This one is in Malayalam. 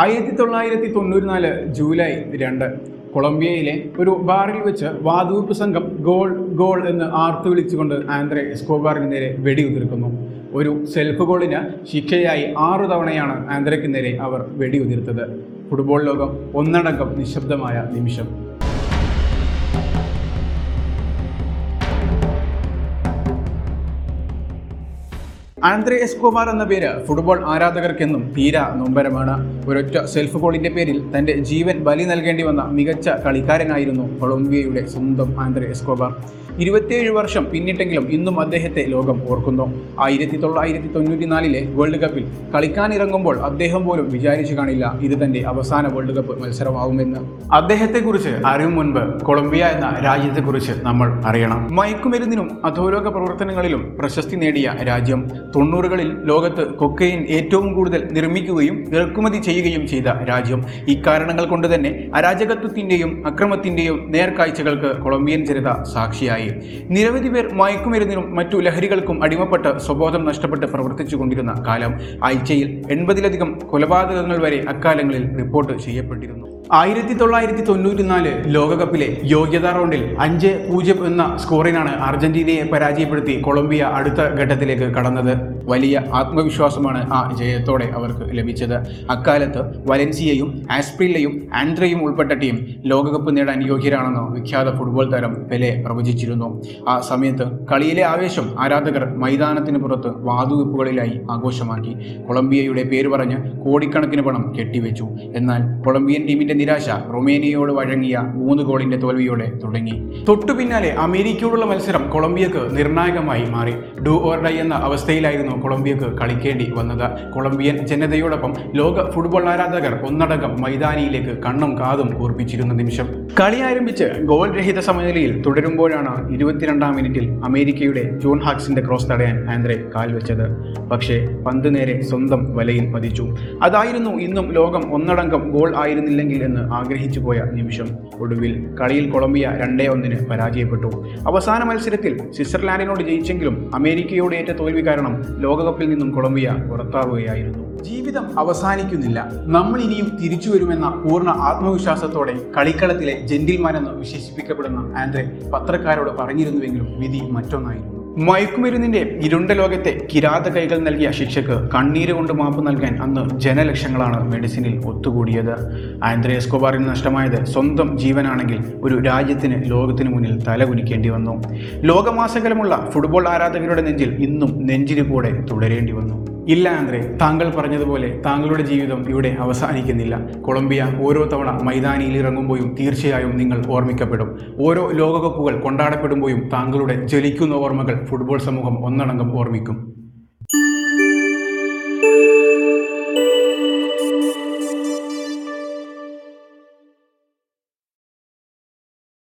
ആയിരത്തി തൊള്ളായിരത്തി തൊണ്ണൂറ്റിനാല് ജൂലൈ രണ്ട് കൊളംബിയയിലെ ഒരു ബാറിൽ വെച്ച് വാതുവെപ്പ് സംഘം ഗോൾ ഗോൾ എന്ന് ആർത്തു വിളിച്ചുകൊണ്ട് ആന്ദ്രെ എസ്കോബാറിന് നേരെ വെടിയുതിർക്കുന്നു. ഒരു സെൽഫ് ഗോളിന് ശിക്ഷയായി ആറു തവണയാണ് ആന്ദ്രയ്ക്ക് നേരെ അവർ വെടിയുതിർത്തത്. ഫുട്ബോൾ ലോകം ഒന്നടങ്കം നിശബ്ദമായ നിമിഷം. ആന്ദ്രെ കുമാർ എന്ന പേര് ഫുട്ബോൾ ആരാധകർക്കെന്നും തീരാ നൊമ്പരമാണ്. ഒരൊറ്റ സെൽഫ് ഗോളിന്റെ പേരിൽ തന്റെ ജീവൻ ബലി നൽകേണ്ടി വന്ന മികച്ച കളിക്കാരനായിരുന്നു കൊളംബിയയുടെ സ്വന്തം ആന്ദ്രെ എസ്കോബാർ. ഇരുപത്തിയേഴ് വർഷം പിന്നിട്ടെങ്കിലും ഇന്നും അദ്ദേഹത്തെ ലോകം ഓർക്കുന്നു. ആയിരത്തി തൊള്ളായിരത്തി തൊണ്ണൂറ്റിനാലിലെ വേൾഡ് കപ്പിൽ കളിക്കാനിറങ്ങുമ്പോൾ അദ്ദേഹം പോലും വിചാരിച്ചു കാണില്ല ഇത് തന്റെ അവസാന വേൾഡ് കപ്പ് മത്സരമാകുമെന്ന് അദ്ദേഹത്തെക്കുറിച്ച് അറിയും മുൻപ് കൊളംബിയ എന്ന രാജ്യത്തെക്കുറിച്ച് നമ്മൾ അറിയണം. മയക്കുമരുന്നിനും അധോലോക പ്രവർത്തനങ്ങളിലും പ്രശസ്തി നേടിയ രാജ്യം. തൊണ്ണൂറുകളിൽ ലോകത്ത് കൊക്കൈൻ ഏറ്റവും കൂടുതൽ നിർമ്മിക്കുകയും ഇറക്കുമതി ചെയ്യുകയും ചെയ്ത രാജ്യം. ഇക്കാരണങ്ങൾ കൊണ്ട് തന്നെ അരാജകത്വത്തിന്റെയും അക്രമത്തിന്റെയും നേർക്കാഴ്ചകൾക്ക് കൊളംബിയൻ ജനത സാക്ഷിയായി. നിരവധി പേർ മയക്കുമരുന്നിനും മറ്റു ലഹരികൾക്കും അടിമപ്പെട്ട് സ്വബോധം നഷ്ടപ്പെട്ട് പ്രവർത്തിച്ചു കൊണ്ടിരുന്ന കാലം ആഴ്ചയിൽ എൺപതിലധികം കൊലപാതകങ്ങൾ വരെ അക്കാലങ്ങളിൽ റിപ്പോർട്ട് ചെയ്യപ്പെട്ടിരുന്നു. ആയിരത്തി തൊള്ളായിരത്തി തൊണ്ണൂറ്റിനാല് ലോകകപ്പിലെ യോഗ്യതാ റൗണ്ടിൽ അഞ്ച് പൂജ്യം എന്ന സ്കോറിനാണ് അർജന്റീനയെ പരാജയപ്പെടുത്തി കൊളംബിയ അടുത്ത ഘട്ടത്തിലേക്ക് കടന്നത്. വലിയ ആത്മവിശ്വാസമാണ് ആ ജയത്തോടെ അവർക്ക് ലഭിച്ചത്. അക്കാലത്ത് വലൻസിയയും ആസ്പ്രില്ലയും ആൻഡ്രയും ഉൾപ്പെട്ട ടീം ലോകകപ്പ് നേടാൻ യോഗ്യരാണെന്ന് വിഖ്യാത ഫുട്ബോൾ താരം പെലെ പ്രവചിച്ചിരുന്നു. ആ സമയത്ത് കളിയിലെ ആവേശം ആരാധകർ മൈതാനത്തിന് പുറത്ത് വാതുവെപ്പുകളിലായി ആഘോഷമാക്കി. കൊളംബിയയുടെ പേര് പറഞ്ഞ് കോടിക്കണക്കിന് പണം കെട്ടിവെച്ചു. എന്നാൽ കൊളംബിയൻ ടീമിന്റെ നിരാശ റൊമേനിയയോട് വഴങ്ങിയ മൂന്ന് ഗോളിന്റെ തോൽവിയോടെ തുടങ്ങി. തൊട്ടു പിന്നാലെ അമേരിക്കയോടുള്ള മത്സരം കൊളംബിയക്ക് നിർണായകമായി മാറി. ഡു ഓർ ഡൈ എന്ന അവസ്ഥയിലായിരുന്നു കൊളംബിയക്ക് കളിക്കേണ്ടി വന്നത്. കൊളംബിയൻ ജനതയോടൊപ്പം ലോക ഫുട്ബോൾ ആരാധകർ ഒന്നടങ്കം മൈതാനിയിലേക്ക് കണ്ണും കാതും കൂർപ്പിച്ചിരുന്ന നിമിഷം. കളി ആരംഭിച്ച് ഗോൾ രഹിത സമനിലയിൽ തുടരുമ്പോഴാണ് ഇരുപത്തിരണ്ടാം മിനിറ്റിൽ അമേരിക്കയുടെ ജോൺ ഹാക്സിന്റെ ക്രോസ് തടയാൻ ആന്ദ്രെ കാൽവെച്ചത്. പക്ഷേ പന്ത് നേരെ സ്വന്തം വലയിൽ പതിച്ചു. അതായിരുന്നു ഇന്നും ലോകം ഒന്നടങ്കം ഗോൾ ആയിരുന്നില്ലെങ്കിൽ എന്ന് ആഗ്രഹിച്ചു പോയ നിമിഷം ഒടുവിൽ കളിയിൽ കൊളംബിയ രണ്ടേ ഒന്നിന് പരാജയപ്പെട്ടു. അവസാന മത്സരത്തിൽ സ്വിറ്റ്സർലാൻഡിനോട് ജയിച്ചെങ്കിലും അമേരിക്കയോട് ഏറ്റ തോൽവി കാരണം ലോകകപ്പിൽ നിന്നും കൊളംബിയ പുറത്താവുകയായിരുന്നു. ജീവിതം അവസാനിക്കുന്നില്ല. നമ്മൾ ഇനിയും തിരിച്ചു വരുമെന്ന പൂർണ ആത്മവിശ്വാസത്തോടെ കളിക്കളത്തിലെ ജെന്റിൽമാൻ എന്ന് വിശേഷിപ്പിക്കപ്പെടുന്ന ആൻഡ്രെ പത്രക്കാരോട് പറഞ്ഞിരുന്നുവെങ്കിലും വിധി മറ്റൊന്നായിരുന്നു. മയക്കുമരുന്നിന്റെ ഇരുണ്ട ലോകത്തെ കിരാത കൈകൾ നൽകിയ ശിക്ഷക്ക് കണ്ണീര് കൊണ്ട് മാപ്പ് നൽകാൻ അന്ന് ജനലക്ഷങ്ങളാണ് മെഡിസിനിൽ ഒത്തുകൂടിയത്. ആൻഡ്രേ എസ്കോബാറിന് നഷ്ടമായത് സ്വന്തം ജീവനാണെങ്കിൽ ഒരു രാജ്യത്തിന് ലോകത്തിന് മുന്നിൽ തലകുനിക്കേണ്ടി വന്നു. ലോകമാസകലമുള്ള ഫുട്ബോൾ ആരാധകരുടെ നെഞ്ചിൽ ഇന്നും നെഞ്ചിരിപ്പോടെ തുടരേണ്ടി വന്നു. ഇല്ല ആന്ദ്രെ താങ്കൾ പറഞ്ഞതുപോലെ താങ്കളുടെ ജീവിതം ഇവിടെ അവസാനിക്കുന്നില്ല. കൊളംബിയ ഓരോ തവണ മൈതാനിയിൽ ഇറങ്ങുമ്പോഴും തീർച്ചയായും നിങ്ങൾ ഓർമ്മിക്കപ്പെടും. ഓരോ ലോകകപ്പുകൾ കൊണ്ടാടപ്പെടുമ്പോഴും താങ്കളുടെ ജ്വലിക്കുന്ന ഓർമ്മകൾ ഫുട്ബോൾ സമൂഹം ഒന്നടങ്കം ഓർമ്മിക്കും.